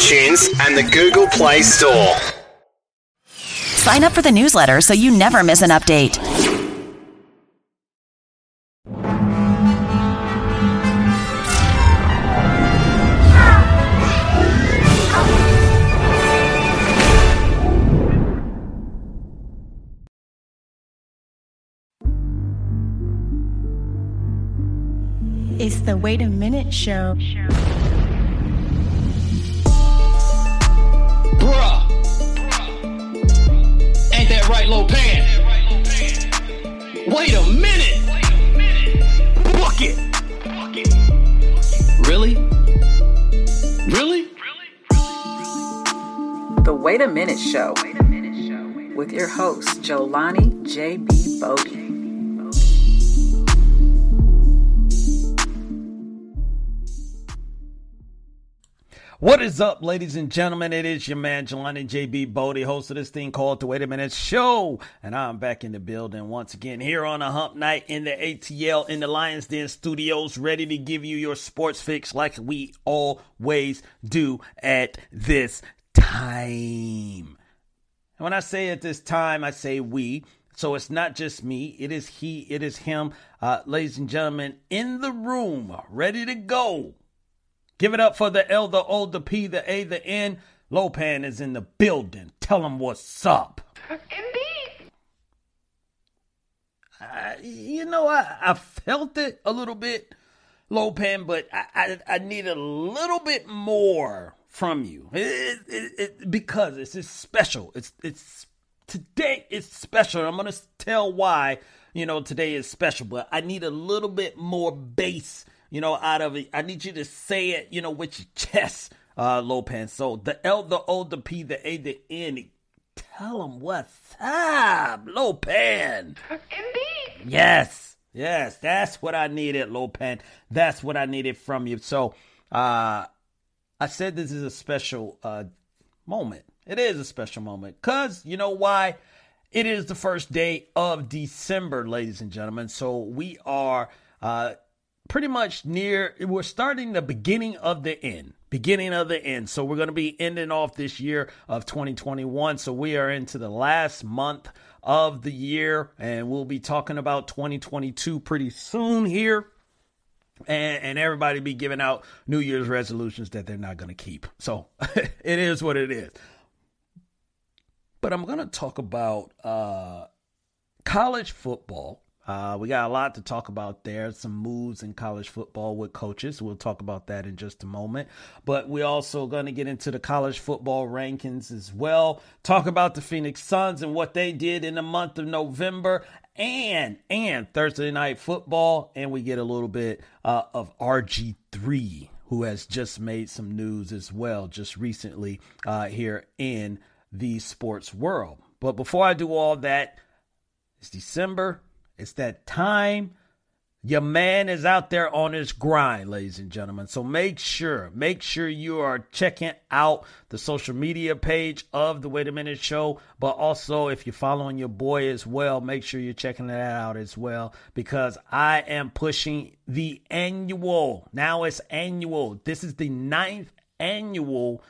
iTunes and the Google Play Store. Sign up for the newsletter so you never miss an update. It's the Wait a Minute Show. Bruh. Right? Wait a minute. Book it. Really? Really? The Wait a Minute Show with your host, Jelani J.B. Bodie. What is up, ladies and gentlemen? It is your man, Jelani JB Bodie, host of this thing called The Wait a Minute Show. And I'm back in the building once again here on a hump night in the ATL in the Lions Den studios, ready to give you your sports fix like we always do at this time. And when I say at this time, I say we. So it's not just me, it is he, it is him. Uh, ladies and gentlemen, in the room, ready to go Give it up for the L, the O, the P, the A, the N. Lopan is in the building. Tell him what's up. Indeed. Uh, you know, I, I felt it a little bit, Lopan, but I, I, I need a little bit more from you it, it, it, because it's, it's special. It's it's today is special. I'm gonna tell why you know today is special, but I need a little bit more bass you know, out of it. I need you to say it, you know, with your chest, uh, Lopan. So the L, the O, the P, the A, the N. Tell them what's up, Lopan. Indeed. Yes, yes, that's what I needed, Lopan. That's what I needed from you. So, uh, I said this is a special uh moment. It is a special moment. Cause you know why? It is the first day of December, ladies and gentlemen. So we are uh pretty much near we're starting the beginning of the end beginning of the end. So we're going to be ending off this year of 2021 so we are into the last month of the year and we'll be talking about 2022 pretty soon here. And, and everybody be giving out new year's resolutions that they're not going to keep. So it is what it is. But i'm going to talk about uh, college football uh, we got a lot to talk about there. Some moves in college football with coaches. We'll talk about that in just a moment. But we're also going to get into the college football rankings as well. Talk about the Phoenix Suns and what they did in the month of November and and Thursday night football. And we get a little bit uh, of RG3, who has just made some news as well, just recently uh, here in the sports world. But before I do all that, it's December. It's that time. Your man is out there on his grind, ladies and gentlemen. So make sure, make sure you are checking out the social media page of the Wait a Minute Show. But also, if you're following your boy as well, make sure you're checking that out as well because I am pushing the annual. Now it's annual. This is the ninth annual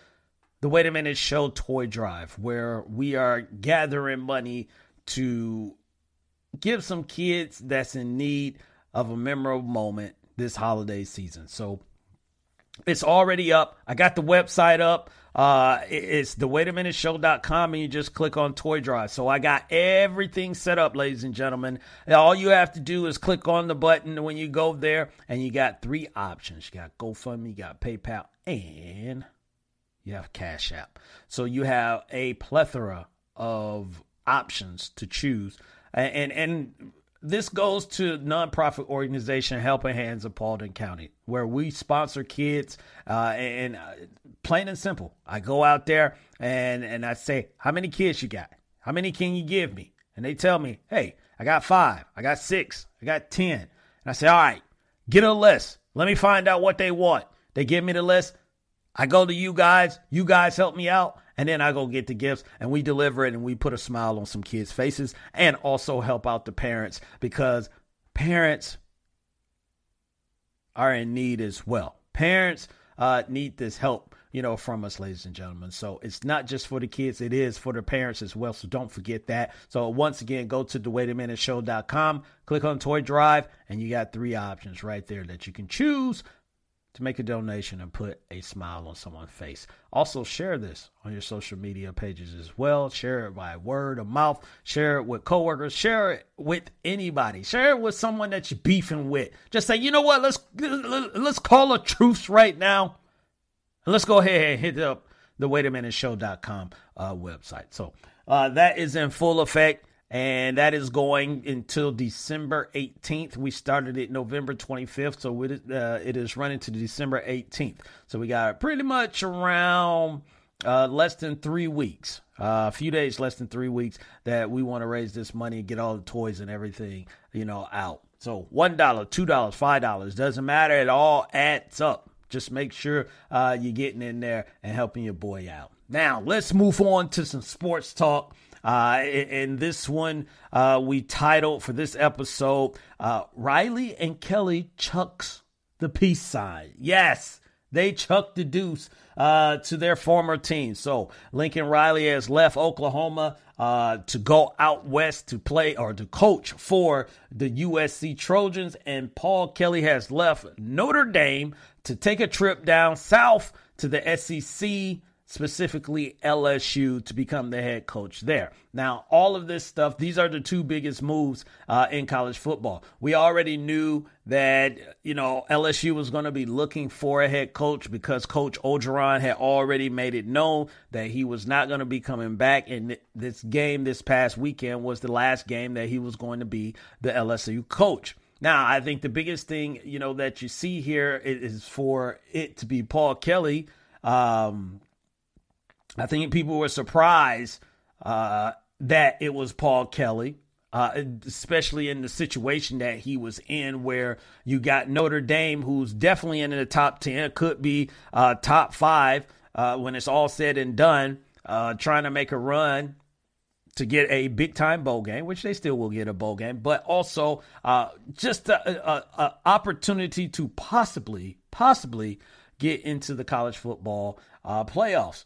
The Wait a Minute Show toy drive where we are gathering money to give some kids that's in need of a memorable moment this holiday season. So it's already up. I got the website up. Uh, it's the waitaminuteshow.com and you just click on toy drive. So I got everything set up, ladies and gentlemen. All you have to do is click on the button when you go there and you got three options. You got GoFundMe, you got PayPal, and you have Cash App. So you have a plethora of options to choose and and this goes to nonprofit organization Helping Hands of Paulding County, where we sponsor kids. Uh, and uh, plain and simple, I go out there and and I say, "How many kids you got? How many can you give me?" And they tell me, "Hey, I got five. I got six. I got ten. And I say, "All right, get a list. Let me find out what they want." They give me the list. I go to you guys. You guys help me out and then I go get the gifts and we deliver it and we put a smile on some kids' faces and also help out the parents because parents are in need as well. Parents uh, need this help, you know, from us, ladies and gentlemen. So it's not just for the kids, it is for the parents as well. So don't forget that. So once again, go to the wait a minute show.com, click on Toy Drive, and you got three options right there that you can choose to make a donation and put a smile on someone's face. Also, share this on your social media pages as well. Share it by word of mouth. Share it with coworkers. Share it with anybody. Share it with someone that you're beefing with. Just say, you know what? Let's let's call a truce right now. And let's go ahead and hit up the waitaminuteshow.com uh, website. So uh, that is in full effect and that is going until December 18th. We started it November 25th, so it, uh, it is running to December 18th. So we got pretty much around uh, less than three weeks, uh, a few days less than three weeks that we want to raise this money and get all the toys and everything, you know, out. So one dollar, two dollars, five dollars doesn't matter. It all adds up. Just make sure uh, you're getting in there and helping your boy out. Now let's move on to some sports talk. Uh, and this one uh, we titled for this episode uh, Riley and Kelly chucks the peace sign. Yes, they chucked the deuce uh, to their former team. So Lincoln Riley has left Oklahoma uh, to go out west to play or to coach for the USC Trojans, and Paul Kelly has left Notre Dame to take a trip down south to the SEC specifically LSU, to become the head coach there. Now, all of this stuff, these are the two biggest moves uh, in college football. We already knew that, you know, LSU was going to be looking for a head coach because Coach Orgeron had already made it known that he was not going to be coming back. And this game this past weekend was the last game that he was going to be the LSU coach. Now, I think the biggest thing, you know, that you see here is for it to be Paul Kelly um, I think people were surprised uh, that it was Paul Kelly, uh, especially in the situation that he was in, where you got Notre Dame, who's definitely in the top 10, could be uh, top five uh, when it's all said and done, uh, trying to make a run to get a big time bowl game, which they still will get a bowl game, but also uh, just an opportunity to possibly, possibly get into the college football playoffs.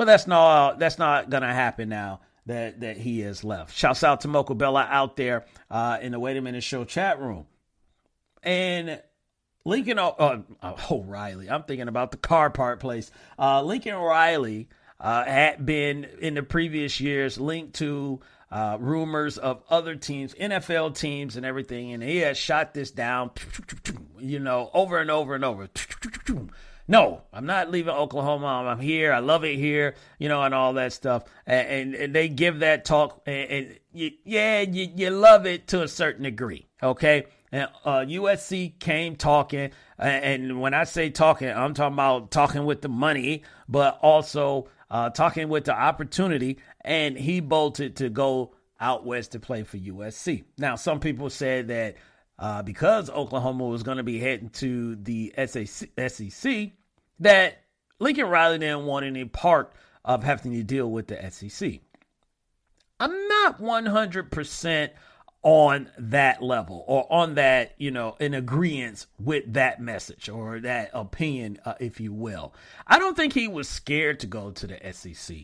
But that's not that's not gonna happen now that that he has left. Shouts out to Mocha Bella out there uh, in the Wait a Minute Show chat room. And Lincoln uh, uh, O'Reilly, I'm thinking about the car part place. Uh, Lincoln O'Reilly uh, had been in the previous years linked to uh, rumors of other teams, NFL teams, and everything, and he has shot this down, you know, over and over and over. No, I'm not leaving Oklahoma. I'm here. I love it here, you know, and all that stuff. And, and, and they give that talk, and, and you, yeah, you, you love it to a certain degree, okay? And uh, USC came talking, and when I say talking, I'm talking about talking with the money, but also uh, talking with the opportunity. And he bolted to go out west to play for USC. Now, some people said that uh, because Oklahoma was going to be heading to the SEC, that Lincoln Riley didn't want any part of having to deal with the SEC. I'm not 100% on that level or on that, you know, in agreement with that message or that opinion, uh, if you will. I don't think he was scared to go to the SEC.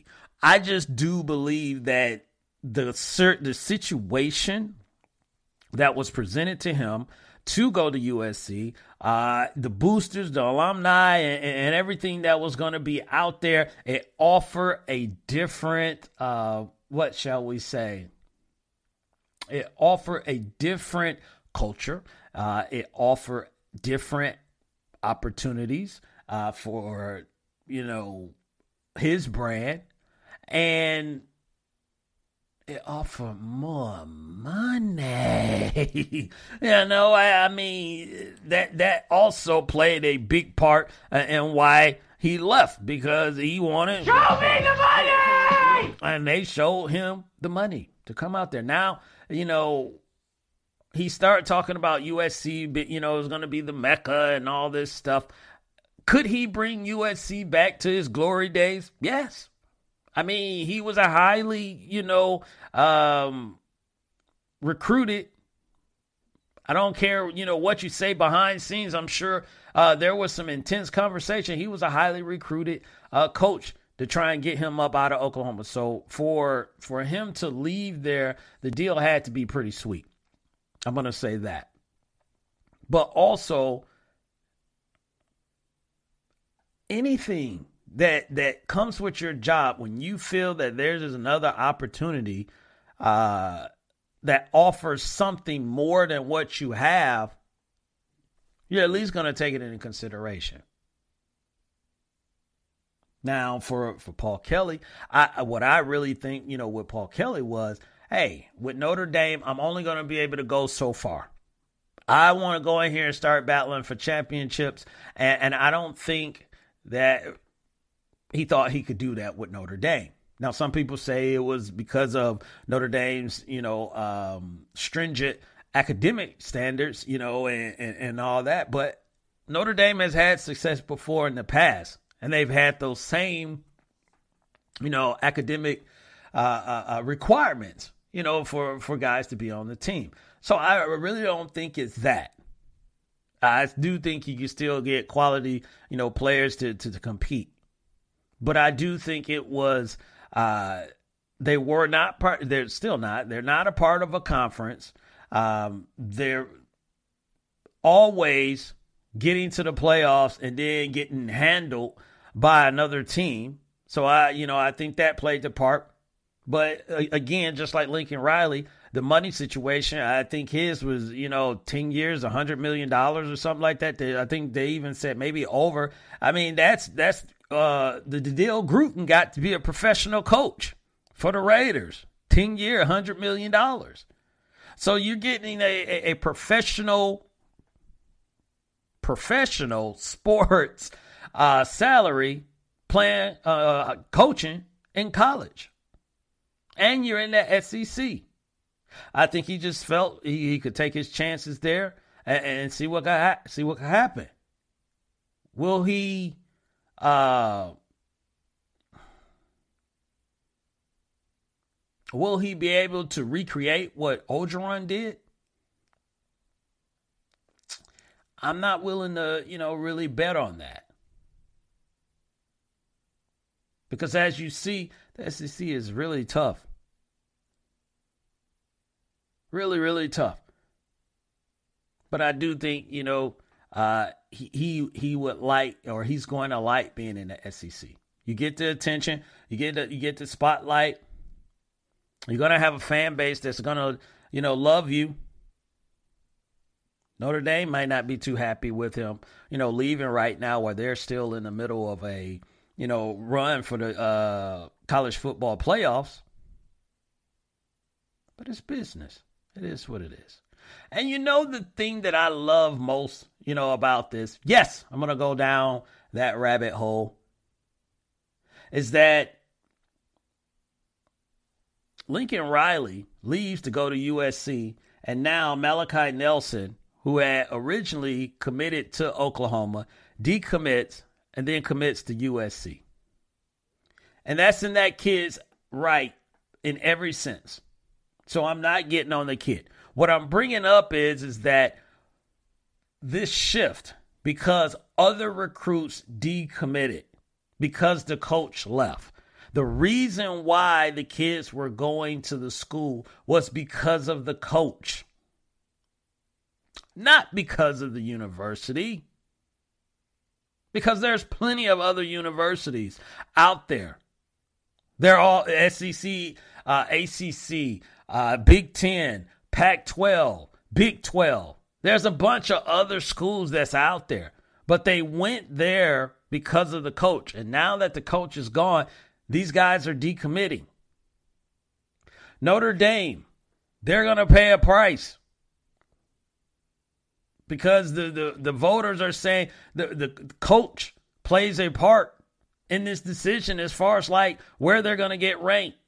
I just do believe that the cert- the situation that was presented to him to go to USC. Uh, the boosters, the alumni, and, and everything that was going to be out there, it offer a different, uh, what shall we say? It offer a different culture. Uh, it offer different opportunities uh, for, you know, his brand. And offer more money. you know, I, I, mean that that also played a big part uh, in why he left because he wanted show me the money, and they showed him the money to come out there. Now, you know, he started talking about USC, but you know, it's going to be the mecca and all this stuff. Could he bring USC back to his glory days? Yes. I mean, he was a highly, you know, um, recruited I don't care, you know, what you say behind scenes. I'm sure uh, there was some intense conversation. He was a highly recruited uh, coach to try and get him up out of Oklahoma. So for for him to leave there, the deal had to be pretty sweet. I'm going to say that. But also anything that that comes with your job when you feel that there's another opportunity uh, that offers something more than what you have, you're at least going to take it into consideration. Now, for for Paul Kelly, I what I really think, you know, with Paul Kelly was, hey, with Notre Dame, I'm only going to be able to go so far. I want to go in here and start battling for championships, and, and I don't think that he thought he could do that with Notre Dame. Now, some people say it was because of Notre Dame's, you know, um, stringent academic standards, you know, and, and, and all that. But Notre Dame has had success before in the past, and they've had those same, you know, academic uh, uh, uh, requirements, you know, for for guys to be on the team. So I really don't think it's that. I do think you can still get quality, you know, players to, to, to compete. But I do think it was uh, they were not part. They're still not. They're not a part of a conference. Um, they're always getting to the playoffs and then getting handled by another team. So I, you know, I think that played the part. But uh, again, just like Lincoln Riley, the money situation, I think his was, you know, 10 years, $100 million or something like that. I think they even said maybe over. I mean, that's, that's, uh, the, deal Gruden got to be a professional coach for the Raiders. 10 year, $100 million. So you're getting a, a, a professional, professional sports uh, salary playing, uh, coaching in college and you're in that SEC. I think he just felt he, he could take his chances there and, and see what got see what could happen. Will he? Uh, will he be able to recreate what Orgeron did? I'm not willing to, you know, really bet on that. Because as you see, the SEC is really tough. Really, really tough. But I do think, you know, uh, he, he would like or he's going to like being in the SEC. You get the attention, you get the you get the spotlight. You're gonna have a fan base that's gonna, you know, love you. Notre Dame might not be too happy with him, you know, leaving right now where they're still in the middle of a you know, run for the uh, college football playoffs. But it's business. It is what it is. And you know the thing that I love most, you know, about this? Yes, I'm going to go down that rabbit hole. Is that Lincoln Riley leaves to go to USC, and now Malachi Nelson, who had originally committed to Oklahoma, decommits and then commits to USC. And that's in that kid's right in every sense. So I'm not getting on the kid. What I'm bringing up is is that this shift because other recruits decommitted because the coach left. The reason why the kids were going to the school was because of the coach. Not because of the university because there's plenty of other universities out there. They're all SEC, uh, ACC, uh, Big Ten, Pac 12, Big 12. There's a bunch of other schools that's out there, but they went there because of the coach. And now that the coach is gone, these guys are decommitting. Notre Dame, they're going to pay a price because the, the, the voters are saying the, the coach plays a part in this decision as far as like where they're going to get ranked.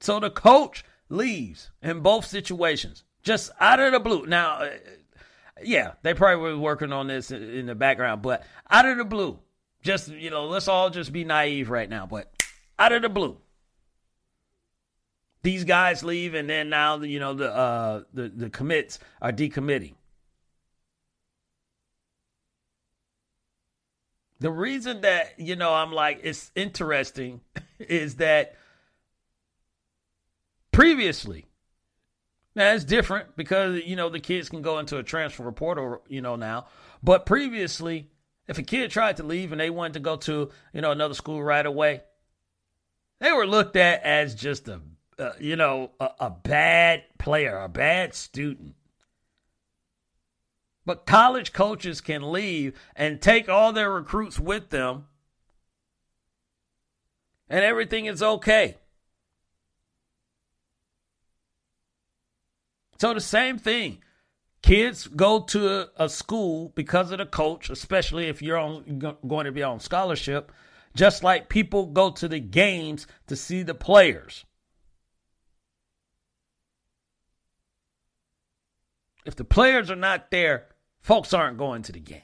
So the coach leaves in both situations, just out of the blue. Now, uh, yeah, they probably were working on this in the background, but out of the blue, just, you know, let's all just be naive right now, but out of the blue, these guys leave, and then now you know the uh, the the commits are decommitting. The reason that you know I'm like it's interesting is that previously now it's different because you know the kids can go into a transfer portal, you know now. But previously, if a kid tried to leave and they wanted to go to you know another school right away, they were looked at as just a uh, you know a, a bad player, a bad student. But college coaches can leave and take all their recruits with them, and everything is okay. So the same thing. Kids go to a, school because of the coach, especially if you're on, going to be on scholarship, just like people go to the games to see the players. If the players are not there, folks aren't going to the game.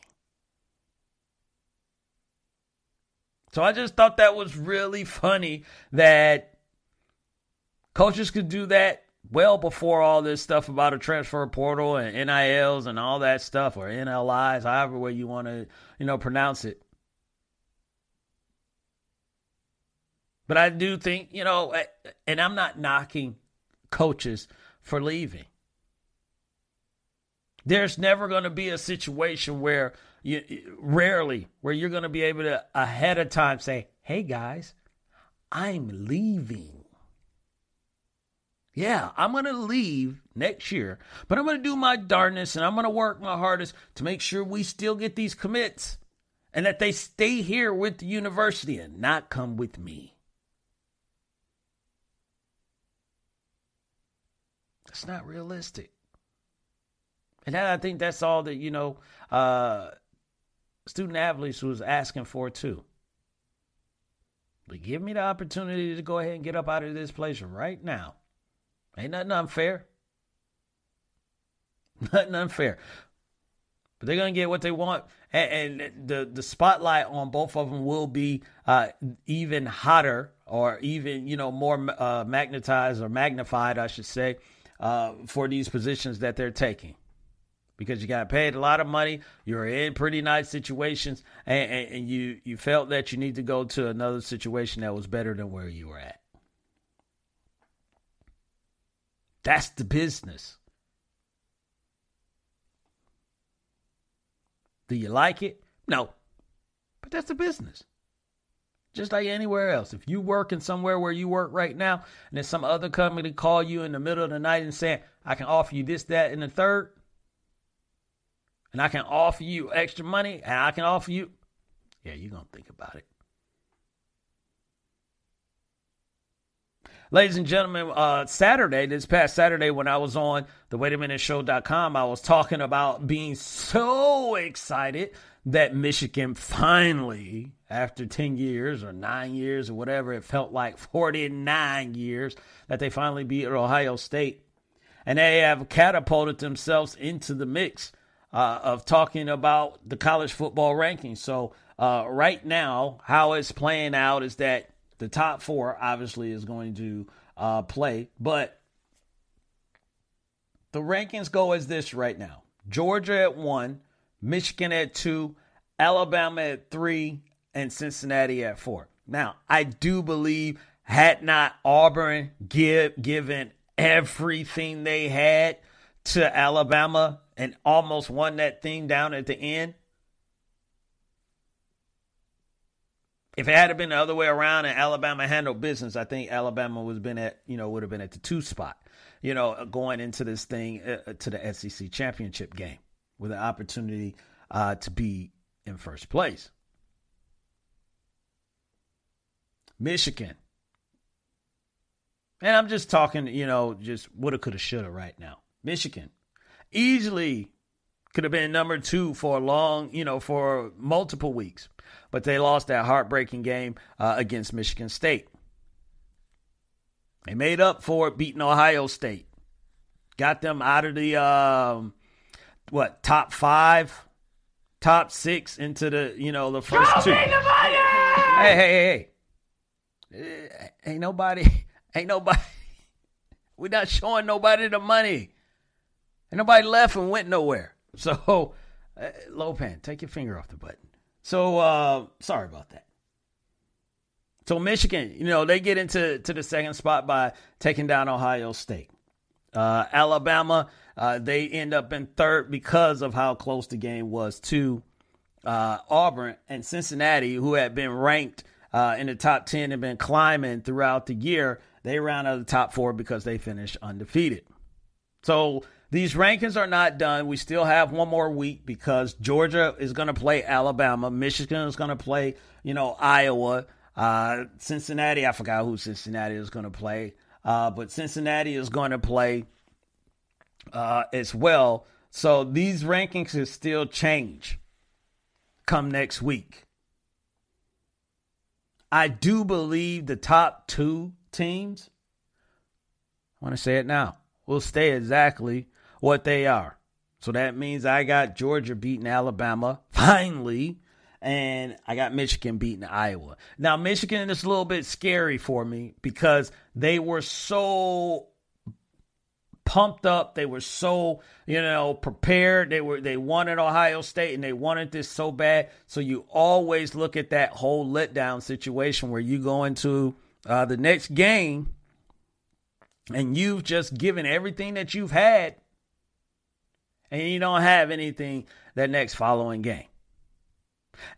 So I just thought that was really funny that coaches could do that well before all this stuff about a transfer portal and NILs and all that stuff, or NLIs, however way you want to, you know, pronounce it. But I do think, you know, and I'm not knocking coaches for leaving. There's never going to be a situation where you rarely where you're going to be able to ahead of time say, "Hey guys, I'm leaving." Yeah, I'm going to leave next year, but I'm going to do my darndest and I'm going to work my hardest to make sure we still get these commits and that they stay here with the university and not come with me. That's not realistic. And I think that's all that, you know, uh, student athletes was asking for too. But give me the opportunity to go ahead and get up out of this place right now. Ain't nothing unfair. Nothing unfair. But they're gonna get what they want, and, and the the spotlight on both of them will be uh, even hotter, or even you know more uh, magnetized or magnified, I should say, uh, for these positions that they're taking. Because you got paid a lot of money, you're in pretty nice situations, and, and, and you you felt that you need to go to another situation that was better than where you were at. That's the business. Do you like it? No. But that's the business. Just like anywhere else. If you working somewhere where you work right now, and then some other company call you in the middle of the night and saying, I can offer you this, that, and the third, and I can offer you extra money, and I can offer you, yeah, you're gonna think about it. Ladies and gentlemen, uh, Saturday, this past Saturday, when I was on the Wait a Minute Show.com, I was talking about being so excited that Michigan finally, after 10 years or nine years or whatever, it felt like 49 years, that they finally beat Ohio State. And they have catapulted themselves into the mix uh, of talking about the college football rankings. So, uh, right now, how it's playing out is that the top four obviously is going to uh, play, but the rankings go as this right now Georgia at one, Michigan at two, Alabama at three, and Cincinnati at four. Now, I do believe had not Auburn give, given everything they had to Alabama and almost won that thing down at the end, if it had been the other way around and Alabama handled business, I think Alabama was been at you know would have been at the two spot, you know, going into this thing uh, uh to the SEC championship game with an opportunity uh, to be in first place. Michigan, and I'm just talking, you know, just woulda, coulda, shoulda right now. Michigan easily could have been number two for a long, you know, for multiple weeks but they lost that heartbreaking game uh, against Michigan State. They made up for it beating Ohio State. Got them out of the um, what top five, top six into the you know the first two. Hey, hey, hey, hey! Ain't nobody, ain't nobody, We're not showing nobody the money. And nobody left and went nowhere. So, uh, Lopan, take your finger off the button. So, uh, sorry about that. So Michigan, you know, they get into to the second spot by taking down Ohio State. Uh, Alabama, uh, they end up in third because of how close the game was to uh, Auburn and Cincinnati, who had been ranked uh, in the top 10 and been climbing throughout the year. They round out the top four because they finished undefeated. So these rankings are not done. We still have one more week because Georgia is going to play Alabama. Michigan is going to play, you know, Iowa. Uh, Cincinnati, I forgot who Cincinnati is going to play, uh, but Cincinnati is going to play uh, as well. So these rankings will still change come next week. I do believe the top two teams, I want to say it now, will stay exactly what they are. So that means I got Georgia beating Alabama finally, and I got Michigan beating Iowa. Now, Michigan is a little bit scary for me because they were so pumped up. They were so, you know, prepared. They were they wanted Ohio State and they wanted this so bad. So you always look at that whole letdown situation where you go into uh, the next game and you've just given everything that you've had and you don't have anything that next following game.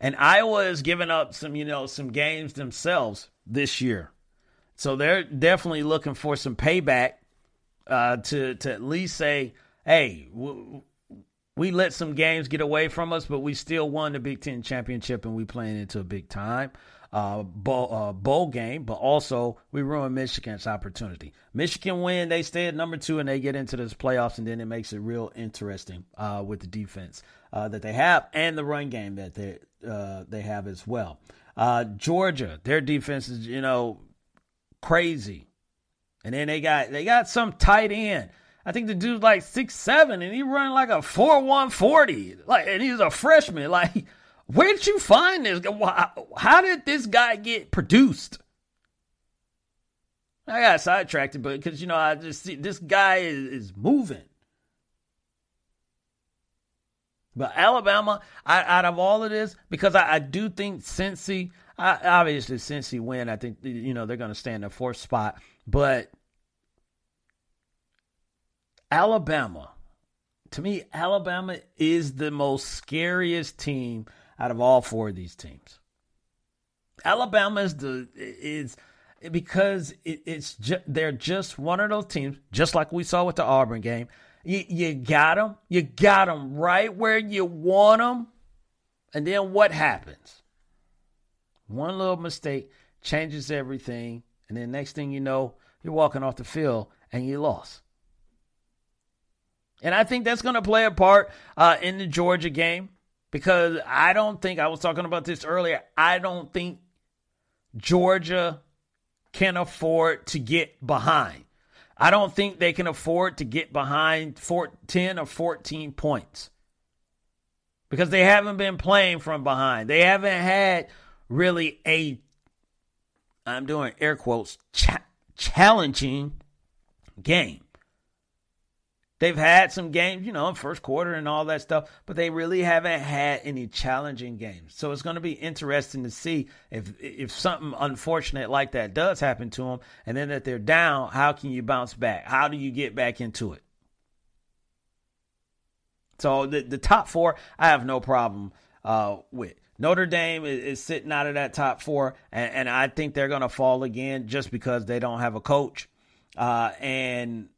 And Iowa is giving up some, you know, some games themselves this year. So they're definitely looking for some payback uh, to to at least say, hey, w- we let some games get away from us, but we still won the Big Ten championship and we playing into a big time uh, bowl, uh, bowl game. But also we ruined Michigan's opportunity. Michigan win, they stay at number two and they get into this playoffs, and then it makes it real interesting uh, with the defense uh, that they have and the run game that they uh, they have as well. Uh, Georgia, their defense is you know crazy. And then they got they got some tight end. I think the dude's like six seven, and he run like a four one forty. Like, and he's a freshman. Like, where did you find this? How did this guy get produced? I got sidetracked, but because you know I just see this guy is, is moving. But Alabama, I, out of all of this, because I, I do think Cincy, I, obviously Cincy win. I think you know they're going to stay in the fourth spot. But Alabama, to me, Alabama is the most scariest team out of all four of these teams. Alabama is the is because it, it's just, they're just one of those teams, just like we saw with the Auburn game. You, you got them, you got them right where you want them, and then what happens? One little mistake changes everything and then next thing you know, you're walking off the field and you lost. And I think that's going to play a part uh, in the Georgia game because I don't think, I was talking about this earlier, I don't think Georgia can afford to get behind. I don't think they can afford to get behind 10 or 14 points because they haven't been playing from behind. They haven't had really a I'm doing air quotes, cha- challenging game. They've had some games, you know, first quarter and all that stuff, but they really haven't had any challenging games. So it's going to be interesting to see if if something unfortunate like that does happen to them, and then that they're down. How can you bounce back? How do you get back into it? So the the top four, I have no problem uh, with. Notre Dame is, is, sitting out of that top four, and, and I think they're going to fall again just because they don't have a coach. Uh, and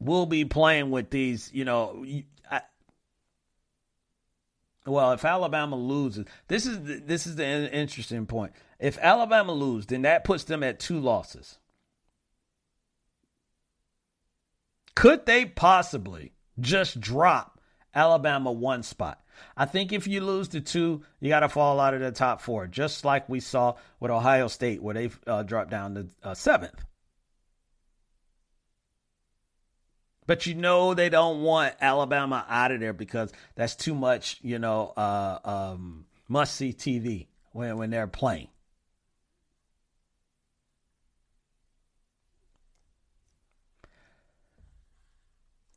we'll be playing with these, you know. I, well, if Alabama loses, this is the, this is the interesting point. If Alabama loses, then that puts them at two losses. Could they possibly just drop Alabama one spot? I think if you lose to two, you got to fall out of the top four, just like we saw with Ohio State, where they uh, dropped down to uh, seventh. But you know they don't want Alabama out of there because that's too much, you know, uh, um, must see TV when when they're playing.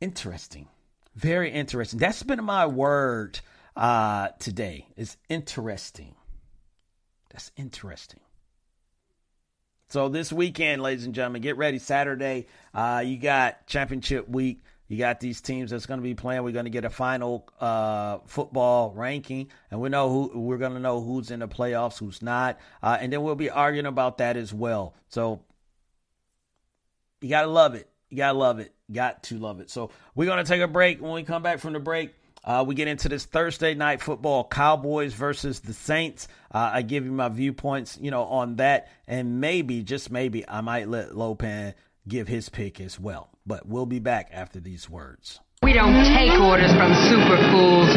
Interesting, very interesting. That's been my word uh, today. It's interesting. That's interesting. So this weekend, ladies and gentlemen, get ready. Saturday, uh, you got championship week. You got these teams that's going to be playing. We're going to get a final uh, football ranking, and we know who we're going to know who's in the playoffs, who's not, uh, and then we'll be arguing about that as well. So you got to love it. You got to love it. Got to love it. So we're going to take a break. When we come back from the break, uh, we get into this Thursday night football, Cowboys versus the Saints. Uh, I give you my viewpoints, you know, on that, and maybe, just maybe, I might let Lopan give his pick as well. But we'll be back after these words. We don't take orders from super fools.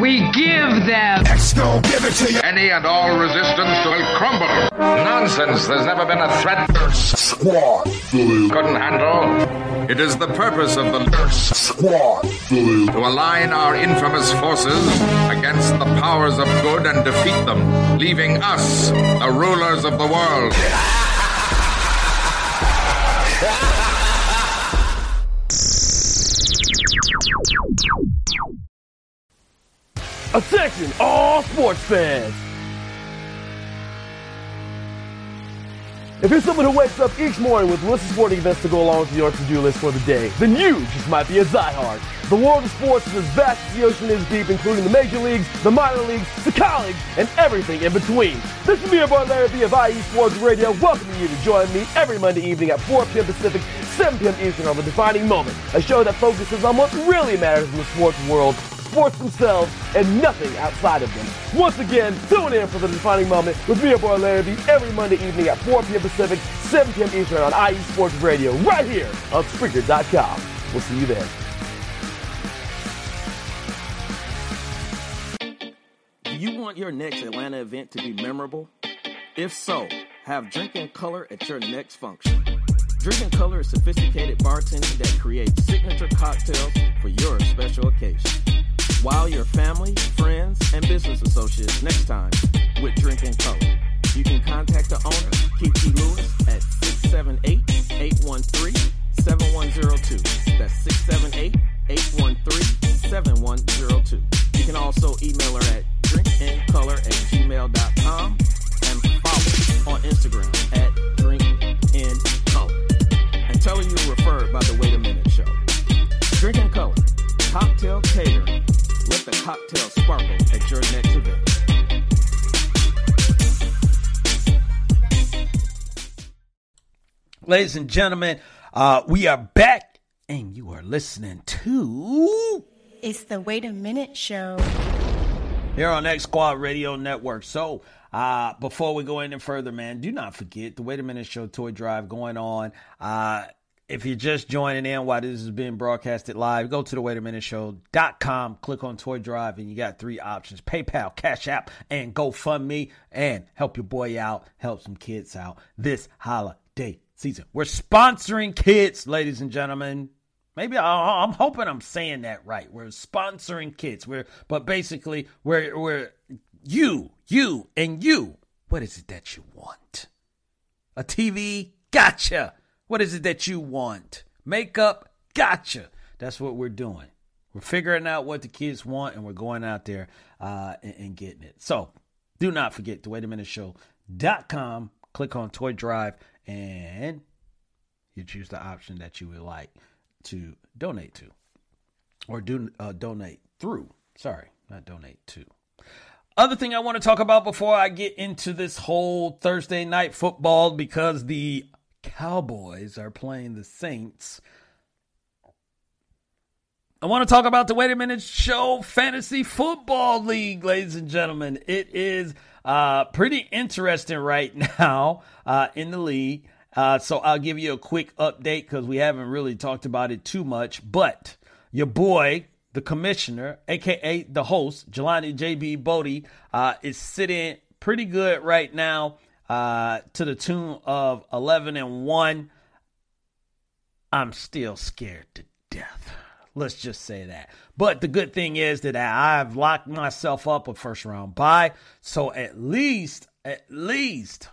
We give them. Exco, give it to you. Any and all resistance will crumble. Nonsense. There's never been a threat. Squad. Couldn't handle. It is the purpose of the Squad. To align our infamous forces against the powers of good and defeat them, leaving us the rulers of the world. Attention, all sports fans! If you're someone who wakes up each morning with lists of sporting events to go along with your to-do list for the day, then you just might be a diehard. The world of sports is as vast as the ocean is deep, including the major leagues, the minor leagues, the college, and everything in between. This is me, boy of IE Sports Radio, welcoming you to join me every Monday evening at 4 p.m. Pacific, 7 p.m. Eastern on The Defining Moment, a show that focuses on what really matters in the sports world sports themselves and nothing outside of them. Once again, tune in for the defining moment with me, your boy Larry every Monday evening at 4 p.m. Pacific, 7 p.m. Eastern on IE Sports Radio, right here on Spreaker.com. We'll see you then. Do you want your next Atlanta event to be memorable? If so, have Drink and Color at your next function. Drink and Color is sophisticated bartending that creates signature cocktails for your special occasion. Wow your family, friends, and business associates next time with Drink and Color. You can contact the owner, Kiki Lewis, at 678-813-7102. That's 678-813-7102. You can also email her at drinkandcolor at gmail.com and follow on Instagram Ladies and gentlemen, uh, we are back, and you are listening to It's the Wait a Minute Show. here on X Squad Radio Network. So, uh, before we go any further, man, do not forget the Wait a Minute Show toy drive going on. Uh, if you're just joining in while this is being broadcasted live, go to the waitaminuteshow.com, click on Toy Drive, and you got three options PayPal, Cash App, and GoFundMe. And help your boy out, help some kids out this holiday season. We're sponsoring kids, ladies and gentlemen. Maybe I, I'm hoping I'm saying that right. We're sponsoring kids. We're, but basically, we're, we're you, you, and you. What is it that you want? A TV? Gotcha. What is it that you want? Makeup? Gotcha. That's what we're doing. We're figuring out what the kids want and we're going out there uh, and, and getting it. So do not forget to waitaminuteshow.com. Click on Toy Drive and you choose the option that you would like to donate to or do uh, donate through. Sorry, not donate to. Other thing I want to talk about before I get into this whole Thursday night football because the Cowboys are playing the Saints. I want to talk about the Wait a Minute Show Fantasy Football League, ladies and gentlemen. It is uh, pretty interesting right now uh, in the league. Uh, so I'll give you a quick update because we haven't really talked about it too much. But your boy, the commissioner, aka the host, Jelani JB Bodie, uh, is sitting pretty good right now uh, to the tune of 11 and 1. I'm still scared to. Let's just say that. But the good thing is that I've locked myself up a first round bye. So at least, at least,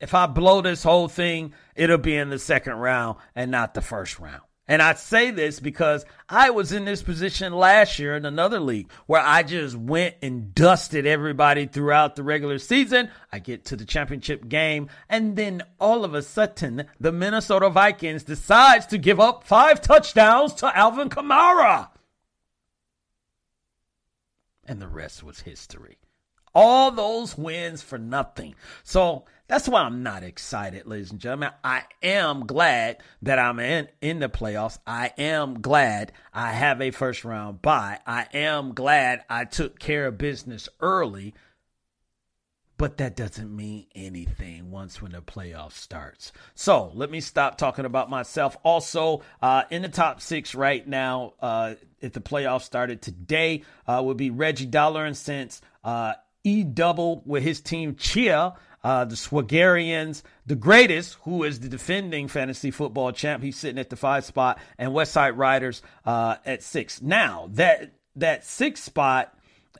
if I blow this whole thing, it'll be in the second round and not the first round. And I say this because I was in this position last year in another league where I just went and dusted everybody throughout the regular season. I get to the championship game and then all of a sudden the Minnesota Vikings decides to give up five touchdowns to Alvin Kamara. And the rest was history. All those wins for nothing. So that's why I'm not excited, ladies and gentlemen. I am glad that I'm in, in the playoffs. I am glad I have a first round bye. I am glad I took care of business early. But that doesn't mean anything once when the playoffs starts. So let me stop talking about myself. Also, uh, in the top six right now, uh, if the playoffs started today, uh, would be Reggie Dollar and since uh, E double with his team Chia. Uh, the Swagarians, the greatest, who is the defending fantasy football champ. He's sitting at the five spot, and Westside Riders uh, at six. Now that that six spot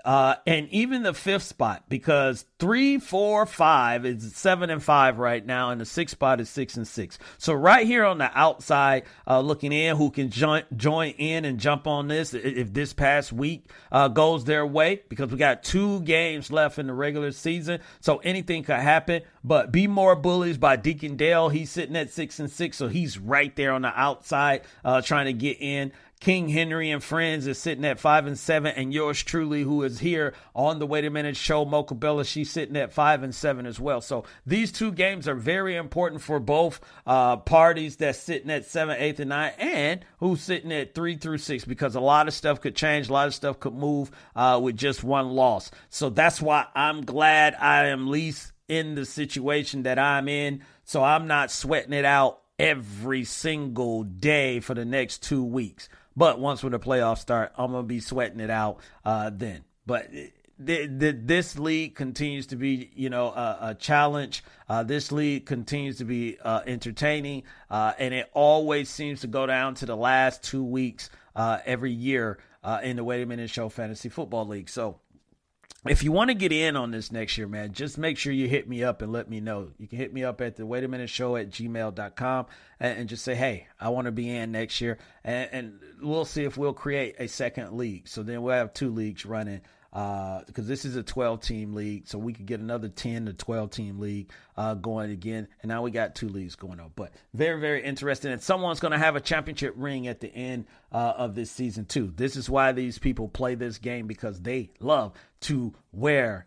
uh, and even the fifth spot, because three, four, five is seven and five right now, and the sixth spot is six and six. So right here on the outside, uh, looking in, who can join join in and jump on this if this past week uh, goes their way, because we got two games left in the regular season, so anything could happen. But be more bullies by Deacon Dale. He's sitting at six and six, so he's right there on the outside, uh, trying to get in. King Henry and Friends is sitting at five and seven, and yours truly, who is here on the Wait a Minute show, Mocha Bella, she's sitting at five and seven as well. So these two games are very important for both uh, parties that's sitting at seven, eight, and nine, and who's sitting at three through six, because a lot of stuff could change, a lot of stuff could move uh, with just one loss. So that's why I'm glad I am least in the situation that I'm in. So I'm not sweating it out every single day for the next two weeks. But once when the playoffs start, I'm gonna be sweating it out uh, then. But the, the, this league continues to be, you know, a, a challenge. Uh, this league continues to be uh, entertaining, uh, and it always seems to go down to the last two weeks uh, every year uh, in the Wait a Minute Show Fantasy Football League. So if you want to get in on this next year, man, just make sure you hit me up and let me know. You can hit me up at the wait a minute show at gmail.com and, and just say, hey, I want to be in next year. And, and, we'll see if we'll create a second league. So then we'll have two leagues running because uh, this is a 12 team league. So we could get another 10 to 12 team league uh, going again. And now we got two leagues going on. But very, very interesting. And someone's going to have a championship ring at the end uh, of this season, too. This is why these people play this game because they love to wear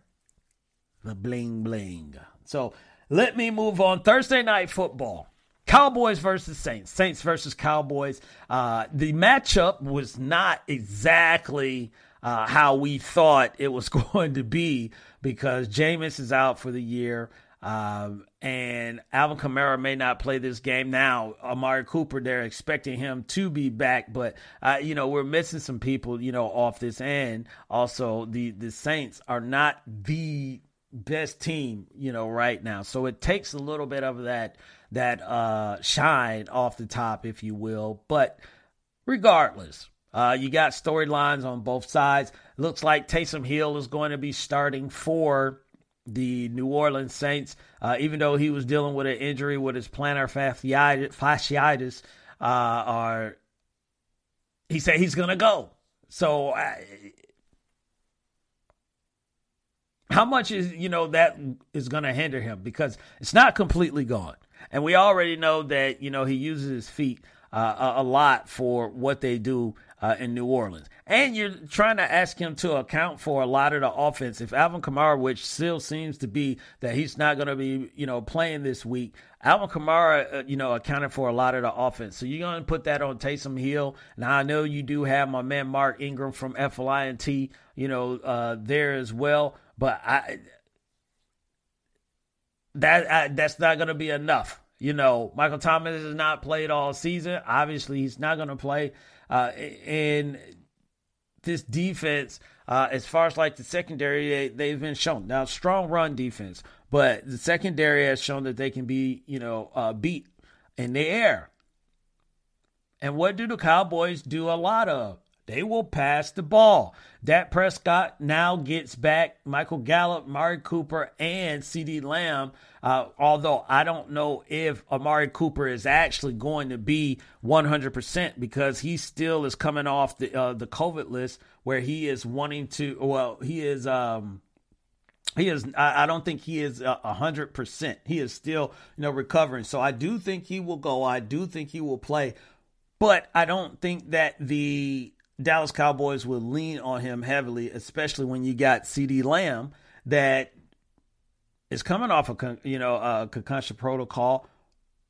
the bling bling. So let me move on. Thursday night football. Cowboys versus Saints. Saints versus Cowboys. Uh, the matchup was not exactly uh, how we thought it was going to be because Jameis is out for the year. Um, and Alvin Kamara may not play this game now. Amari Cooper, they're expecting him to be back, but uh, you know we're missing some people, you know, off this end. Also, the the Saints are not the best team, you know, right now, so it takes a little bit of that that uh, shine off the top, if you will. But regardless, uh, you got storylines on both sides. Looks like Taysom Hill is going to be starting for the New Orleans Saints, uh, even though he was dealing with an injury with his plantar fasciitis, uh, or he said he's going to go. So, uh, how much is you know that is going to hinder him because it's not completely gone, and we already know that you know he uses his feet uh, a, a, lot for what they do uh, in New Orleans. And you're trying to ask him to account for a lot of the offense. If Alvin Kamara, which still seems to be that he's not going to be, you know, playing this week, Alvin Kamara, uh, you know, accounted for a lot of the offense. So you're going to put that on Taysom Hill. Now, I know you do have my man Mark Ingram from FLINT, you know, uh, there as well. But I that I, that's not going to be enough. You know, Michael Thomas has not played all season. Obviously, he's not going to play. Uh, and this defense, uh, as far as like the secondary, they, have been shown now strong run defense, but the secondary has shown that they can be, you know, uh, beat in the air. And what do the Cowboys do a lot of? They will pass the ball. Dak Prescott now gets back Michael Gallup, Amari Cooper, and CeeDee Lamb. Uh, although I don't know if Amari Cooper is actually going to be 100% because he still is coming off the uh, the COVID list where he is wanting to. Well, he is. Um, he is I, don't think he is a hundred percent he is still you know recovering so i do think he will go i do think he will play but i don't think that the dallas cowboys will lean on him heavily especially when you got CeeDee Lamb that is coming off a con, you know a concussion protocol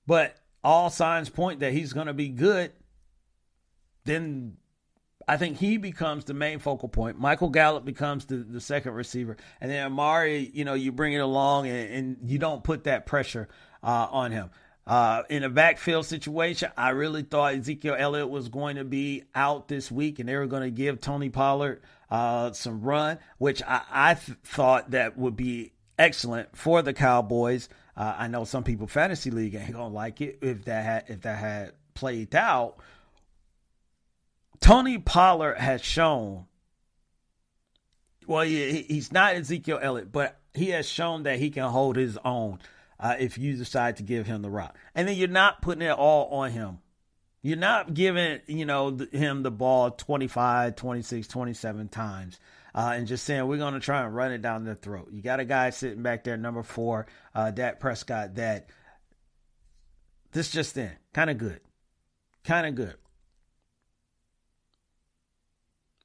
but all signs point that he's going to be good then I think he becomes the main focal point. Michael Gallup becomes the, the second receiver. And then Amari, you know, you bring it along and, and you don't put that pressure uh, on him. Uh, in a backfield situation, I really thought Ezekiel Elliott was going to be out this week and they were going to give Tony Pollard uh, some run, which I, I th- thought that would be excellent for the Cowboys. Uh, I know some people fantasy league ain't gonna like it if that had if that had played out, Tony Pollard has shown, well, he, he's not Ezekiel Elliott, but he has shown that he can hold his own uh, if you decide to give him the rock. And then you're not putting it all on him. You're not giving, you know, him the ball 25, 26, 27 times. Uh, and just saying we're going to try and run it down their throat. You got a guy sitting back there, number four, uh, Dak Prescott, that this just in, kind of good, kind of good.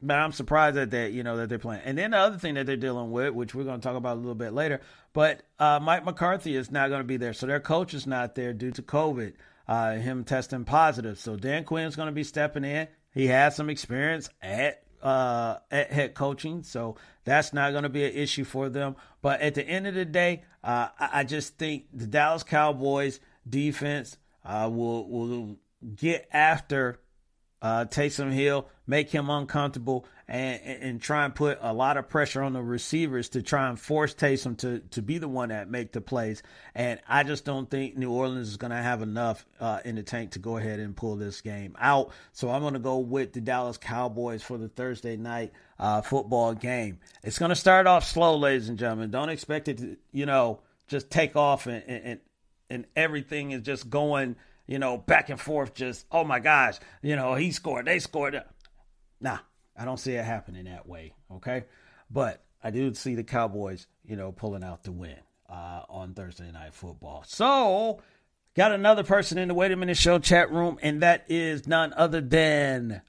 But I'm surprised at that you know, that they're playing. And then the other thing that they're dealing with, which we're going to talk about a little bit later, but uh, Mike McCarthy is not going to be there, so their coach is not there due to COVID, uh, him testing positive. So Dan Quinn is going to be stepping in. He has some experience at uh, at head coaching, so that's not going to be an issue for them. But at the end of the day, uh, I, I, just think the Dallas Cowboys defense uh, will will get after uh, Taysom Hill, make him uncomfortable, and, and try and put a lot of pressure on the receivers to try and force Taysom to, to be the one that make the plays. And I just don't think New Orleans is going to have enough uh, in the tank to go ahead and pull this game out. So I'm going to go with the Dallas Cowboys for the Thursday night uh, football game. It's going to start off slow, ladies and gentlemen. Don't expect it to, you know, just take off and, and, and everything is just going – you know, back and forth, just, oh my gosh, you know, he scored, they scored. Nah, I don't see it happening that way, okay? But I do see the Cowboys, you know, pulling out the win uh, on Thursday Night Football. So, got another person in the Wait a Minute Show chat room, and that is none other than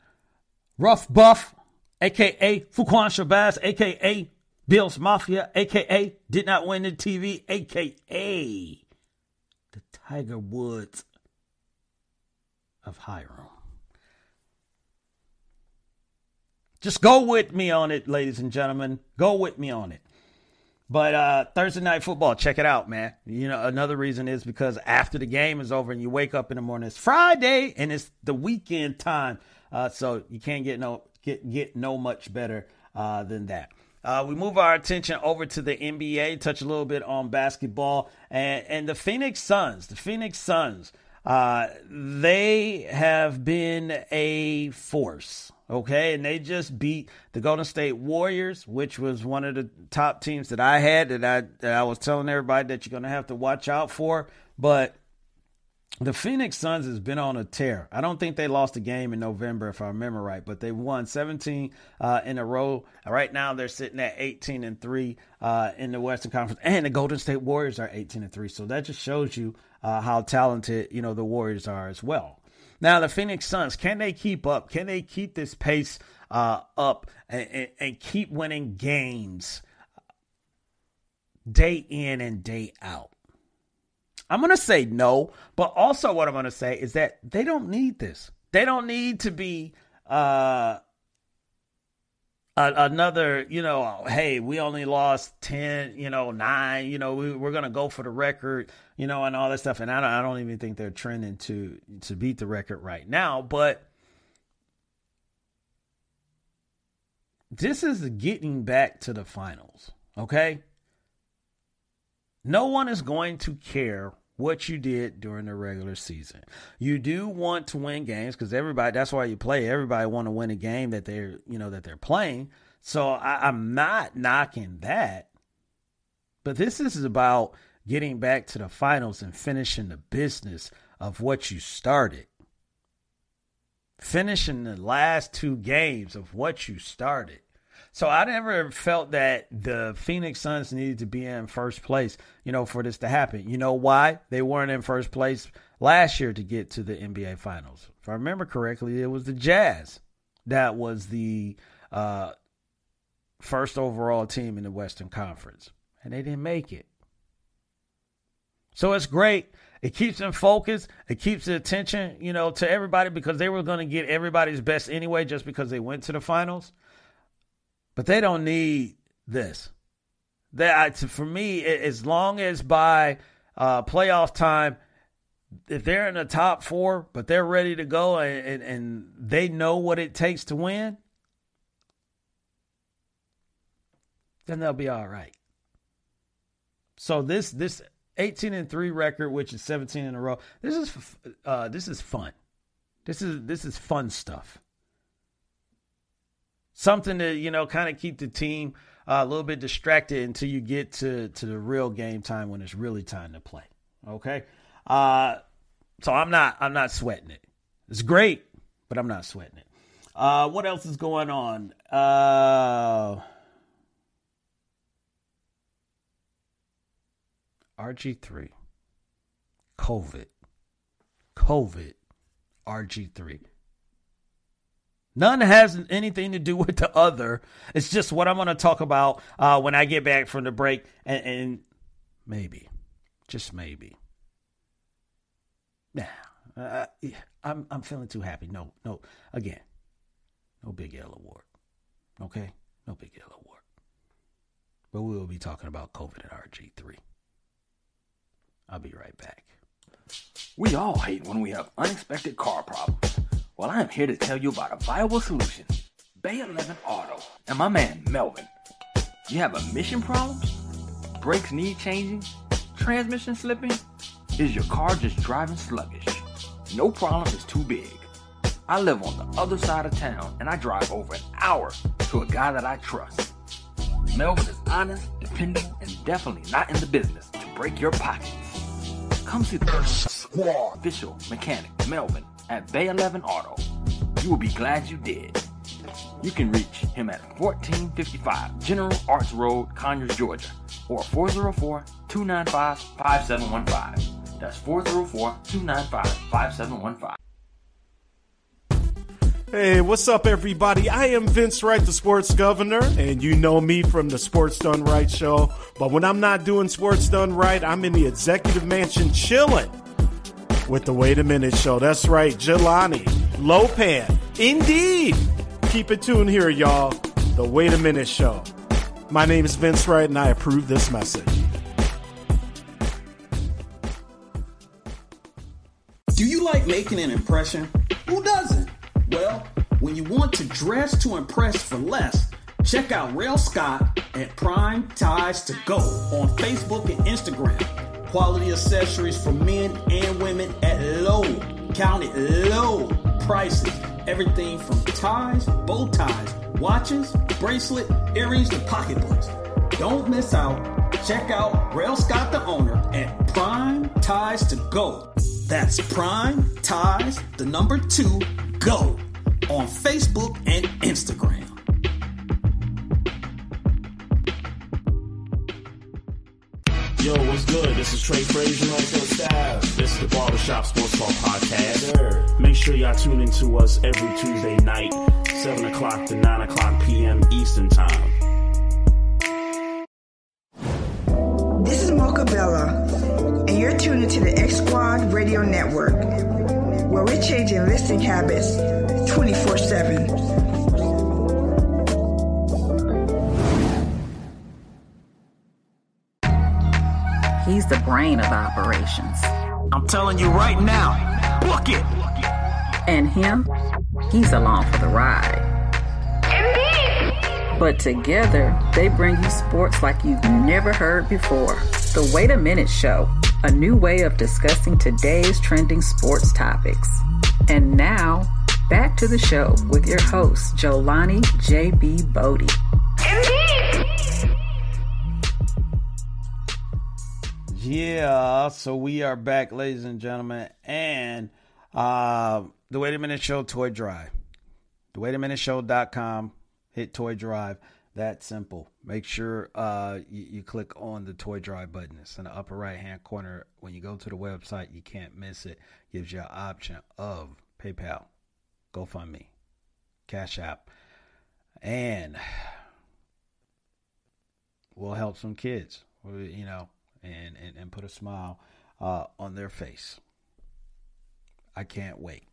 Rough Buff, aka Fuquan Shabazz, aka Bills Mafia, aka Did Not Win the TV, aka the Tiger Woods of Hiram. Just go with me on it, ladies and gentlemen. Go with me on it. But uh, Thursday night football, check it out, man. You know, another reason is because after the game is over and you wake up in the morning, it's Friday and it's the weekend time, uh, so you can't get no get get no much better uh, than that. Uh, we move our attention over to the NBA, touch a little bit on basketball, and and the Phoenix Suns. The Phoenix Suns uh, they have been a force, okay? And they just beat the Golden State Warriors, which was one of the top teams that I had that I, that I was telling everybody that you're going to have to watch out for. But the Phoenix Suns has been on a tear. I don't think they lost a game in November, if I remember right, but they won 17 uh, in a row. Right now, they're sitting at 18 and three uh, in the Western Conference, and the Golden State Warriors are 18 and three. So that just shows you uh, how talented you know the Warriors are as well. Now the Phoenix Suns can they keep up? Can they keep this pace uh, up and, and, and keep winning games day in and day out? I'm going to say no, but also what I'm going to say is that they don't need this. They don't need to be uh, another, you know, hey, we only lost 10, you know, nine, you know, we, are going to go for the record, you know, and all that stuff. And I don't, I don't even think they're trending to, to beat the record right now, but this is getting back to the finals. Okay. No one is going to care what you did during the regular season. You do want to win games because everybody that's why you play. Everybody want to win a game that they're you know that they're playing. So I, I'm not knocking that. But this is about getting back to the finals and finishing the business of what you started. Finishing the last two games of what you started. So I never felt that the Phoenix Suns needed to be in first place, you know, for this to happen. You know why? They weren't in first place last year to get to the NBA Finals. If I remember correctly, it was the Jazz that was the uh, first overall team in the Western Conference, and they didn't make it. So it's great. It keeps them focused. It keeps the attention, you know, to everybody because they were going to get everybody's best anyway, just because they went to the finals. But they don't need this. That for me, as long as by uh, playoff time, if they're in the top four, but they're ready to go and, and, and they know what it takes to win, then they'll be all right. So this this 18 and 3 record, which is 17 in a row. This is uh, this is fun. This is this is fun stuff. Something to you know kind of keep the team uh, a little bit distracted until you get to to the real game time when it's really time to play. Okay, uh, so I'm not I'm not sweating it. It's great, but I'm not sweating it. Uh, what else is going on? Uh, RG3, COVID, COVID, RG3. None has anything to do with the other. It's just what I'm going to talk about uh, when I get back from the break, and, and maybe, just maybe. Yeah, uh, I'm I'm feeling too happy. No, no, again, no Big L award. Okay, no Big L award. But we will be talking about COVID and RG3. I'll be right back. We all hate when we have unexpected car problems. Well, I am here to tell you about a viable solution Bay 11 Auto and my man Melvin. You have emission problems? Brakes need changing? Transmission slipping? Is your car just driving sluggish? No problem is too big. I live on the other side of town and I drive over an hour to a guy that I trust. Melvin is honest, dependable, and definitely not in the business to break your pockets. Come see the Squad official mechanic Melvin at Bay 11 Auto. You will be glad you did. You can reach him at 1455 General Arts Road, Conyers, Georgia, or 404 295 5715. That's 404 295 5715. Hey, what's up, everybody? I am Vince Wright, the sports governor, and you know me from the Sports Done Right show. But when I'm not doing Sports Done Right, I'm in the executive mansion chilling with the Wait a Minute show. That's right, Jelani, Lopan. Indeed. Keep it tuned here, y'all. The Wait a Minute show. My name is Vince Wright, and I approve this message. Do you like making an impression? Who doesn't? Well, when you want to dress to impress for less, check out Rail Scott at Prime Ties to Go on Facebook and Instagram. Quality accessories for men and women at low, counted low prices. Everything from ties, bow ties, watches, bracelet, earrings to pocketbooks. Don't miss out. Check out Rail Scott, the owner, at Prime Ties to Go. That's Prime Ties, the number two, go on Facebook and Instagram. Yo, what's good? This is Trey Frazier on the staff. This is the Barbershop Sports Talk Podcast. Make sure y'all tune into us every Tuesday night, 7 o'clock to 9 o'clock p.m. Eastern Time. This is Mocha Bella, and you're tuned into the X Squad Radio Network, where we're changing listening habits 24 7. He's the brain of operations. I'm telling you right now, book it! And him, he's along for the ride. But together, they bring you sports like you've never heard before. The Wait a Minute Show a new way of discussing today's trending sports topics. And now, back to the show with your host, Jelani J.B. Bodie. Yeah, so we are back, ladies and gentlemen, and uh, the Wait a Minute Show toy drive. The Wait a Minute Show.com, hit toy drive. That simple. Make sure uh, you, you, click on the toy drive button. It's in the upper right hand corner. When you go to the website, you can't miss it. Gives you an option of PayPal, GoFundMe, Cash App, and we'll help some kids. You know, and, and, and put a smile uh, on their face. I can't wait.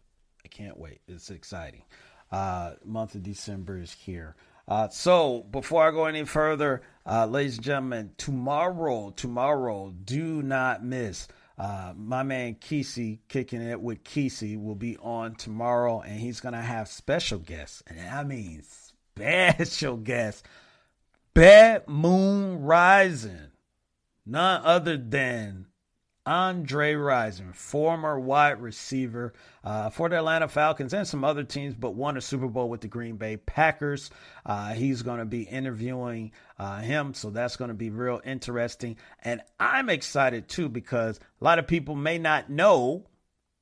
I can't wait. It's exciting. Uh, month of December is here. Uh, so before I go any further, uh, ladies and gentlemen, tomorrow, tomorrow, do not miss. Uh, my man Kesey, kicking it with Kesey, will be on tomorrow, and he's gonna have special guests, and I mean special guests. Bad Moon Rising none other than Andre Rison, former wide receiver uh, for the Atlanta Falcons and some other teams, but won a Super Bowl with the Green Bay Packers. Uh, he's going to be interviewing uh, him, so that's going to be real interesting. And I'm excited too because a lot of people may not know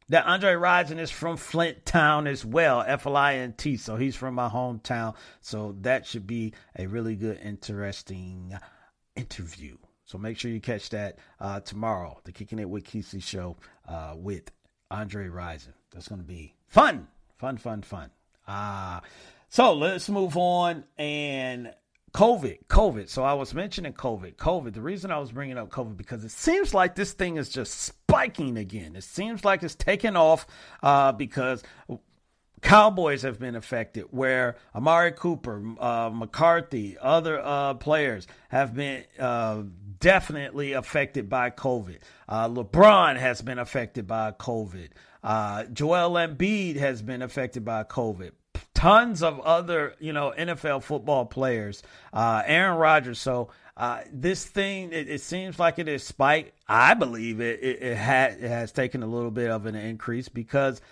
that Andre Rison is from Flint Town as well, F L I N T. So he's from my hometown. So that should be a really good, interesting interview. So make sure you catch that uh, tomorrow, the Kicking It with Kesey show uh, with Andre Rison. That's going to be fun, fun, fun, fun. Uh, so let's move on and COVID, COVID. So I was mentioning COVID, COVID. The reason I was bringing up COVID because it seems like this thing is just spiking again. It seems like it's taking off uh, because Cowboys have been affected, where Amari Cooper, uh, McCarthy, other uh, players have been uh, definitely affected by COVID. Uh, LeBron has been affected by COVID. Uh, Joel Embiid has been affected by COVID. Tons of other, you know, NFL football players. Uh, Aaron Rodgers. So this thing, it, it, seems like it is spiked. I believe it, it, it, ha- it has taken a little bit of an increase because –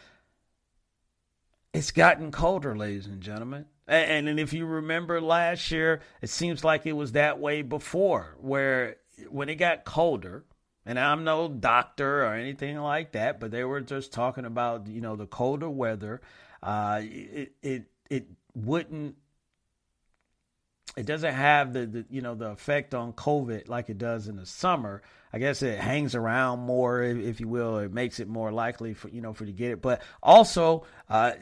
it's gotten colder, ladies and gentlemen. And, and if you remember last year, it seems like it was that way before, where when it got colder, and I'm no doctor or anything like that, but they were just talking about you know the colder weather. Uh, it it it wouldn't. It doesn't have the, the you know the effect on COVID like it does in the summer. I guess it hangs around more, if, if you will. It makes it more likely for you know for you to get it. But also, uh,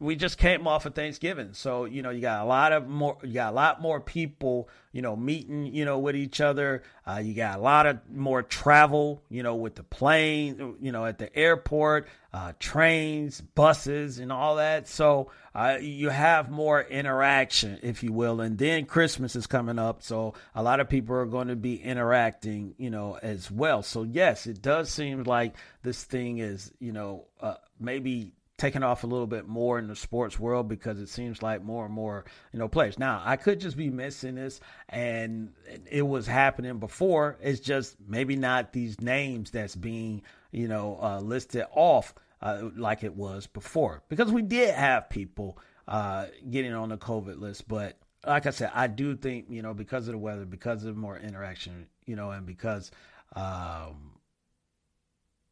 we just came off of Thanksgiving, so you know you got a lot of more, you got a lot more people, you know, meeting, you know, with each other. Uh, you got a lot of more travel, you know, with the plane, you know, at the airport, uh, trains, buses, and all that. So uh, you have more interaction, if you will. And then Christmas is coming up, so a lot of people are going to be interacting, you know, as well. So yes, it does seem like this thing is, you know, uh, maybe taking off a little bit more in the sports world because it seems like more and more you know players. Now i could just be missing this and it was happening before. It's just maybe not these names that's being you know uh, listed off uh, like it was before. Because we did have people uh, getting on the covid list but like i said i do think you know because of the weather because of more interaction you know and because um,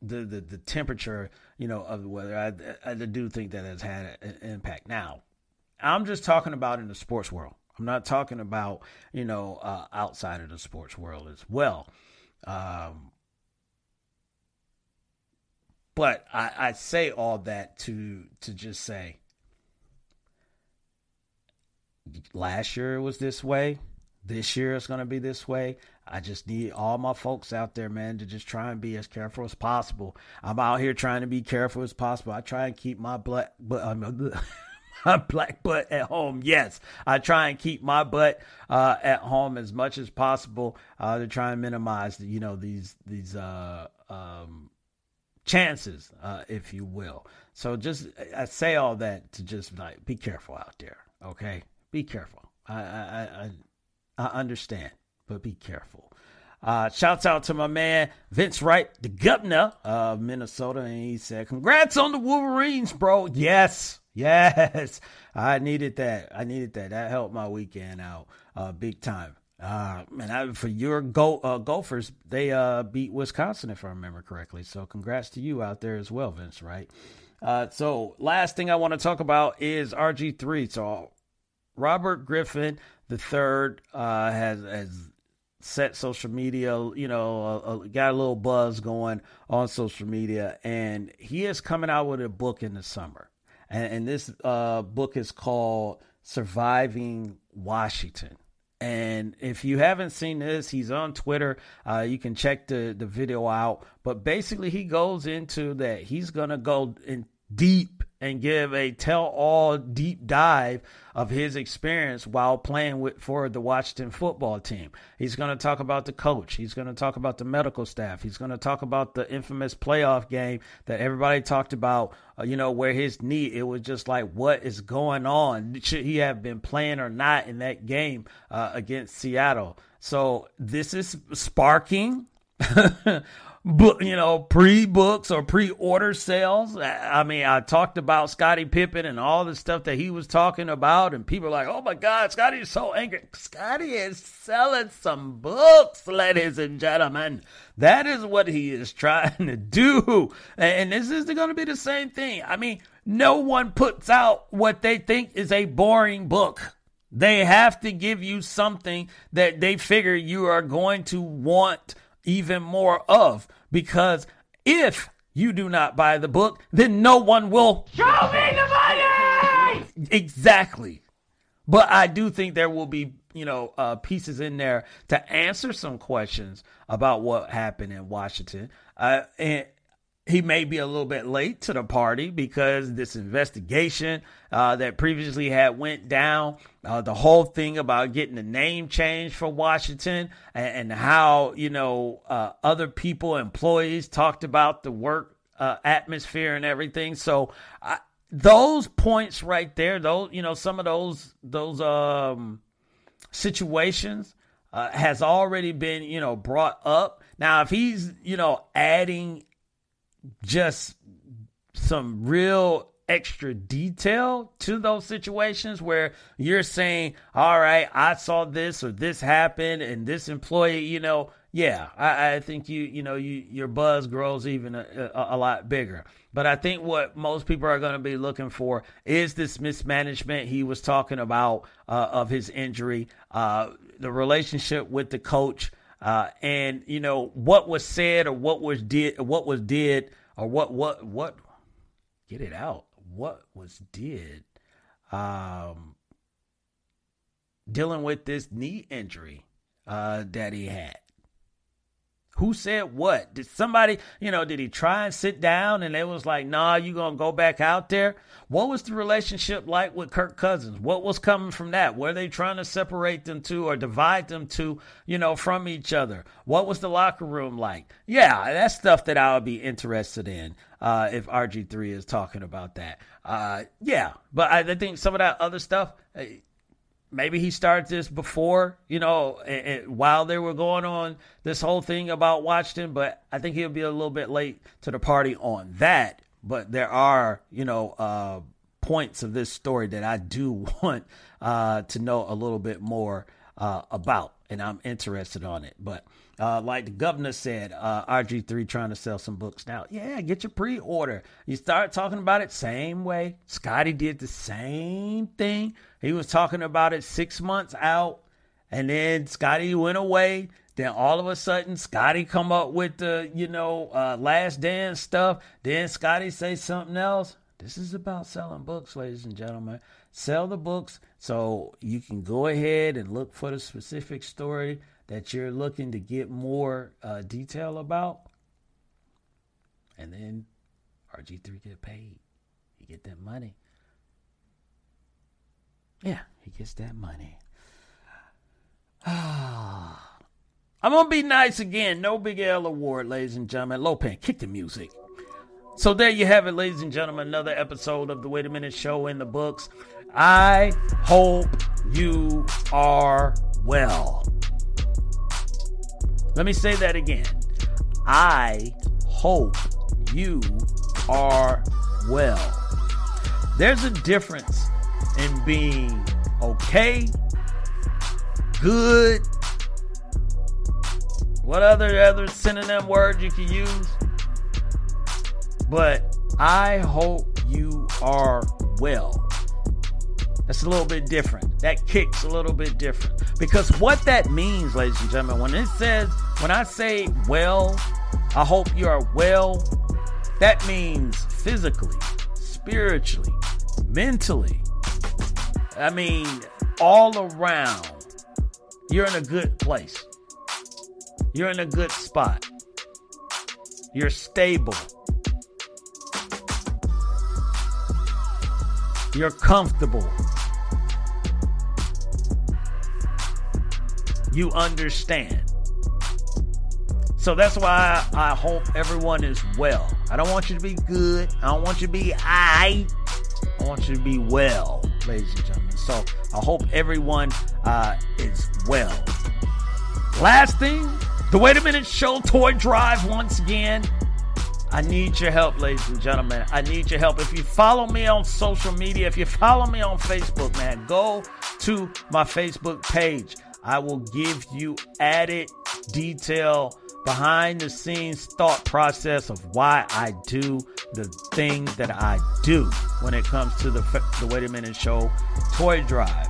the, the, the temperature, you know, of the weather. I, I do think that has had an impact. Now, I'm just talking about in the sports world. I'm not talking about, you know, uh, outside of the sports world as well. Um, but I, I say all that to to just say last year it was this way. This year it's going to be this way. I just need all my folks out there, man, to just try and be as careful as possible. I'm out here trying to be careful as possible. I try and keep my black, but um, my black butt at home. Yes, I try and keep my butt uh, at home as much as possible uh, to try and minimize, you know, these these uh, um, chances, uh, if you will. So just I say all that to just like be careful out there. Okay, be careful. I I I, I understand but be careful. Uh, shouts out to my man Vince Wright, the governor of Minnesota, and he said, "Congrats on the Wolverines, bro." Yes, yes, I needed that. I needed that. That helped my weekend out uh, big time. Uh, and I, for your go, uh, Gophers, they uh, beat Wisconsin, if I remember correctly. So, congrats to you out there as well, Vince. Wright. Uh, so, last thing I want to talk about is RG3. So, Robert Griffin the third uh, has has set social media, you know, uh, got a little buzz going on social media, and he is coming out with a book in the summer, and, and this uh, book is called "Surviving Washington." And if you haven't seen this, he's on Twitter. Uh, you can check the, the video out. But basically, he goes into that he's going to go in deep and give a tell all deep dive of his experience while playing with for the Washington football team. He's going to talk about the coach. He's going to talk about the medical staff. He's going to talk about the infamous playoff game that everybody talked about, uh, you know, where his knee, it was just like, what is going on? Should he have been playing or not in that game uh, against Seattle? So this is sparking book, you know, pre-books or pre-order sales. I mean, I talked about Scottie Pippen and all the stuff that he was talking about, and people are like, "Oh my God, Scottie is so angry." Scottie is selling some books, ladies and gentlemen. That is what he is trying to do, and this is going to be the same thing. I mean, no one puts out what they think is a boring book. They have to give you something that they figure you are going to want even more of. Because if you do not buy the book, then no one will. Show me the money! Exactly. But I do think there will be, you know, uh, pieces in there to answer some questions about what happened in Washington. Uh, and he may be a little bit late to the party because this investigation uh, that previously had went down, uh, the whole thing about getting the name changed for Washington, and, and how you know uh, other people, employees, talked about the work uh, atmosphere and everything. So those points right there, those you know, some of those those um, situations uh, has already been you know brought up. Now, if he's you know adding just some real extra detail to those situations where you're saying, all right, I saw this or this happened and this employee, you know, yeah, I, I think you, you know, you, your buzz grows even a, a, a lot bigger. But I think what most people are going to be looking for is this mismanagement he was talking about uh, of his injury, uh, the relationship with the coach, uh, and you know what was said or what was did, what was did or what what what get it out. What was did um dealing with this knee injury uh that he had who said what? Did somebody, you know, did he try and sit down and it was like, nah, you gonna go back out there? What was the relationship like with Kirk Cousins? What was coming from that? Were they trying to separate them two or divide them two, you know, from each other? What was the locker room like? Yeah, that's stuff that I would be interested in uh, if RG3 is talking about that. Uh, yeah, but I, I think some of that other stuff. Maybe he started this before, you know, and, and while they were going on this whole thing about Washington, but I think he'll be a little bit late to the party on that. But there are, you know, uh, points of this story that I do want uh, to know a little bit more uh, about, and I'm interested on it. But uh, like the governor said, uh, RG3 trying to sell some books now. Yeah, get your pre order. You start talking about it same way. Scottie did the same thing. He was talking about it six months out, and then Scottie went away. Then all of a sudden, Scottie come up with the, you know, uh, last dance stuff. Then Scottie say something else. This is about selling books, ladies and gentlemen. Sell the books so you can go ahead and look for the specific story that you're looking to get more uh, detail about, and then RG3 get paid. He get that money. Yeah, he gets that money. I'm gonna be nice again. No Big L award, ladies and gentlemen. Lopan, kick the music. So there you have it, ladies and gentlemen. Another episode of the Wait a Minute Show in the books. I hope you are well. Let me say that again. I hope you are well. There's a difference in being okay, good, what other other synonym word you can use? But I hope you are well. That's a little bit different. That kicks a little bit different. Because what that means, ladies and gentlemen, when it says, when I say well, I hope you are well, that means physically, spiritually, mentally. I mean, all around, you're in a good place. You're in a good spot. You're stable. You're comfortable. You understand. So that's why I, hope everyone is well. I don't want you to be good. I don't want you to be I. I want you to be well, ladies and gentlemen. So I hope everyone uh, is well. Last thing, the Wait a Minute Show toy drive once again. I need your help, ladies and gentlemen. I need your help. If you follow me on social media, if you follow me on Facebook, man, go to my Facebook page. I will give you added detail behind the scenes thought process of why I do the thing that I do when it comes to the, the Wait a Minute Show toy drive.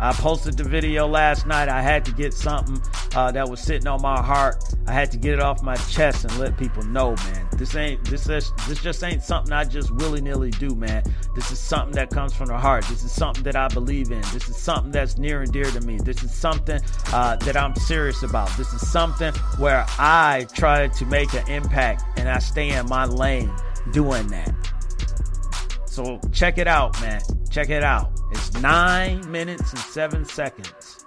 I posted the video last night. I had to get something uh, that was sitting on my heart. I had to get it off my chest and let people know, man. This ain't this is, this just ain't something I just willy nilly do, man. This is something that comes from the heart. This is something that I believe in. This is something that's near and dear to me. This is something uh, that I'm serious about. This is something where I try to make an impact and I stay in my lane doing that. So check it out, man. Check it out. It's nine minutes and seven seconds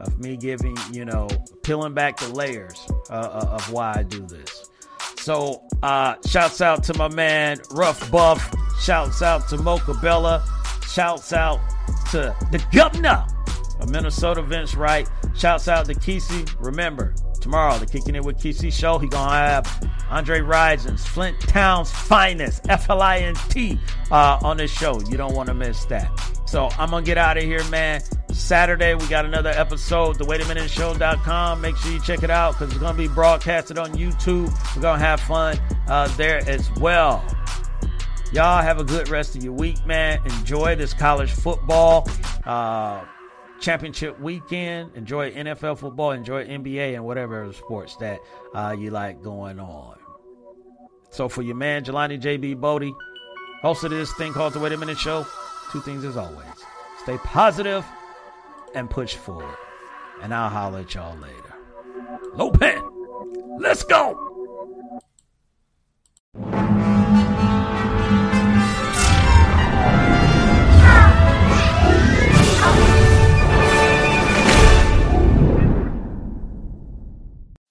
of me giving, you know, peeling back the layers uh, uh, of why I do this. So, uh, shouts out to my man Rough Buff. Shouts out to Mocha Bella. Shouts out to the governor of Minnesota, Vince Wright. Shouts out to Kesey. Remember, tomorrow, the Kicking It with KC show, he gonna have Andre Rison's Flint Town's finest, F-L-I-N-T, uh, on this show. You don't want to miss that. So I'm gonna get out of here, man. Saturday, we got another episode, thewaitaminuteshow.com. Make sure you check it out because it's gonna be broadcasted on YouTube. We're gonna have fun uh, there as well. Y'all have a good rest of your week, man. Enjoy this college football. Uh, championship weekend. Enjoy NFL football, enjoy NBA, and whatever sports that uh, you like going on. So for your man, Jelani JB Bodie, host of this thing called The Wait a Minute Show, two things as always. Stay positive and push forward. And I'll holler at y'all later. Lopez, let's go!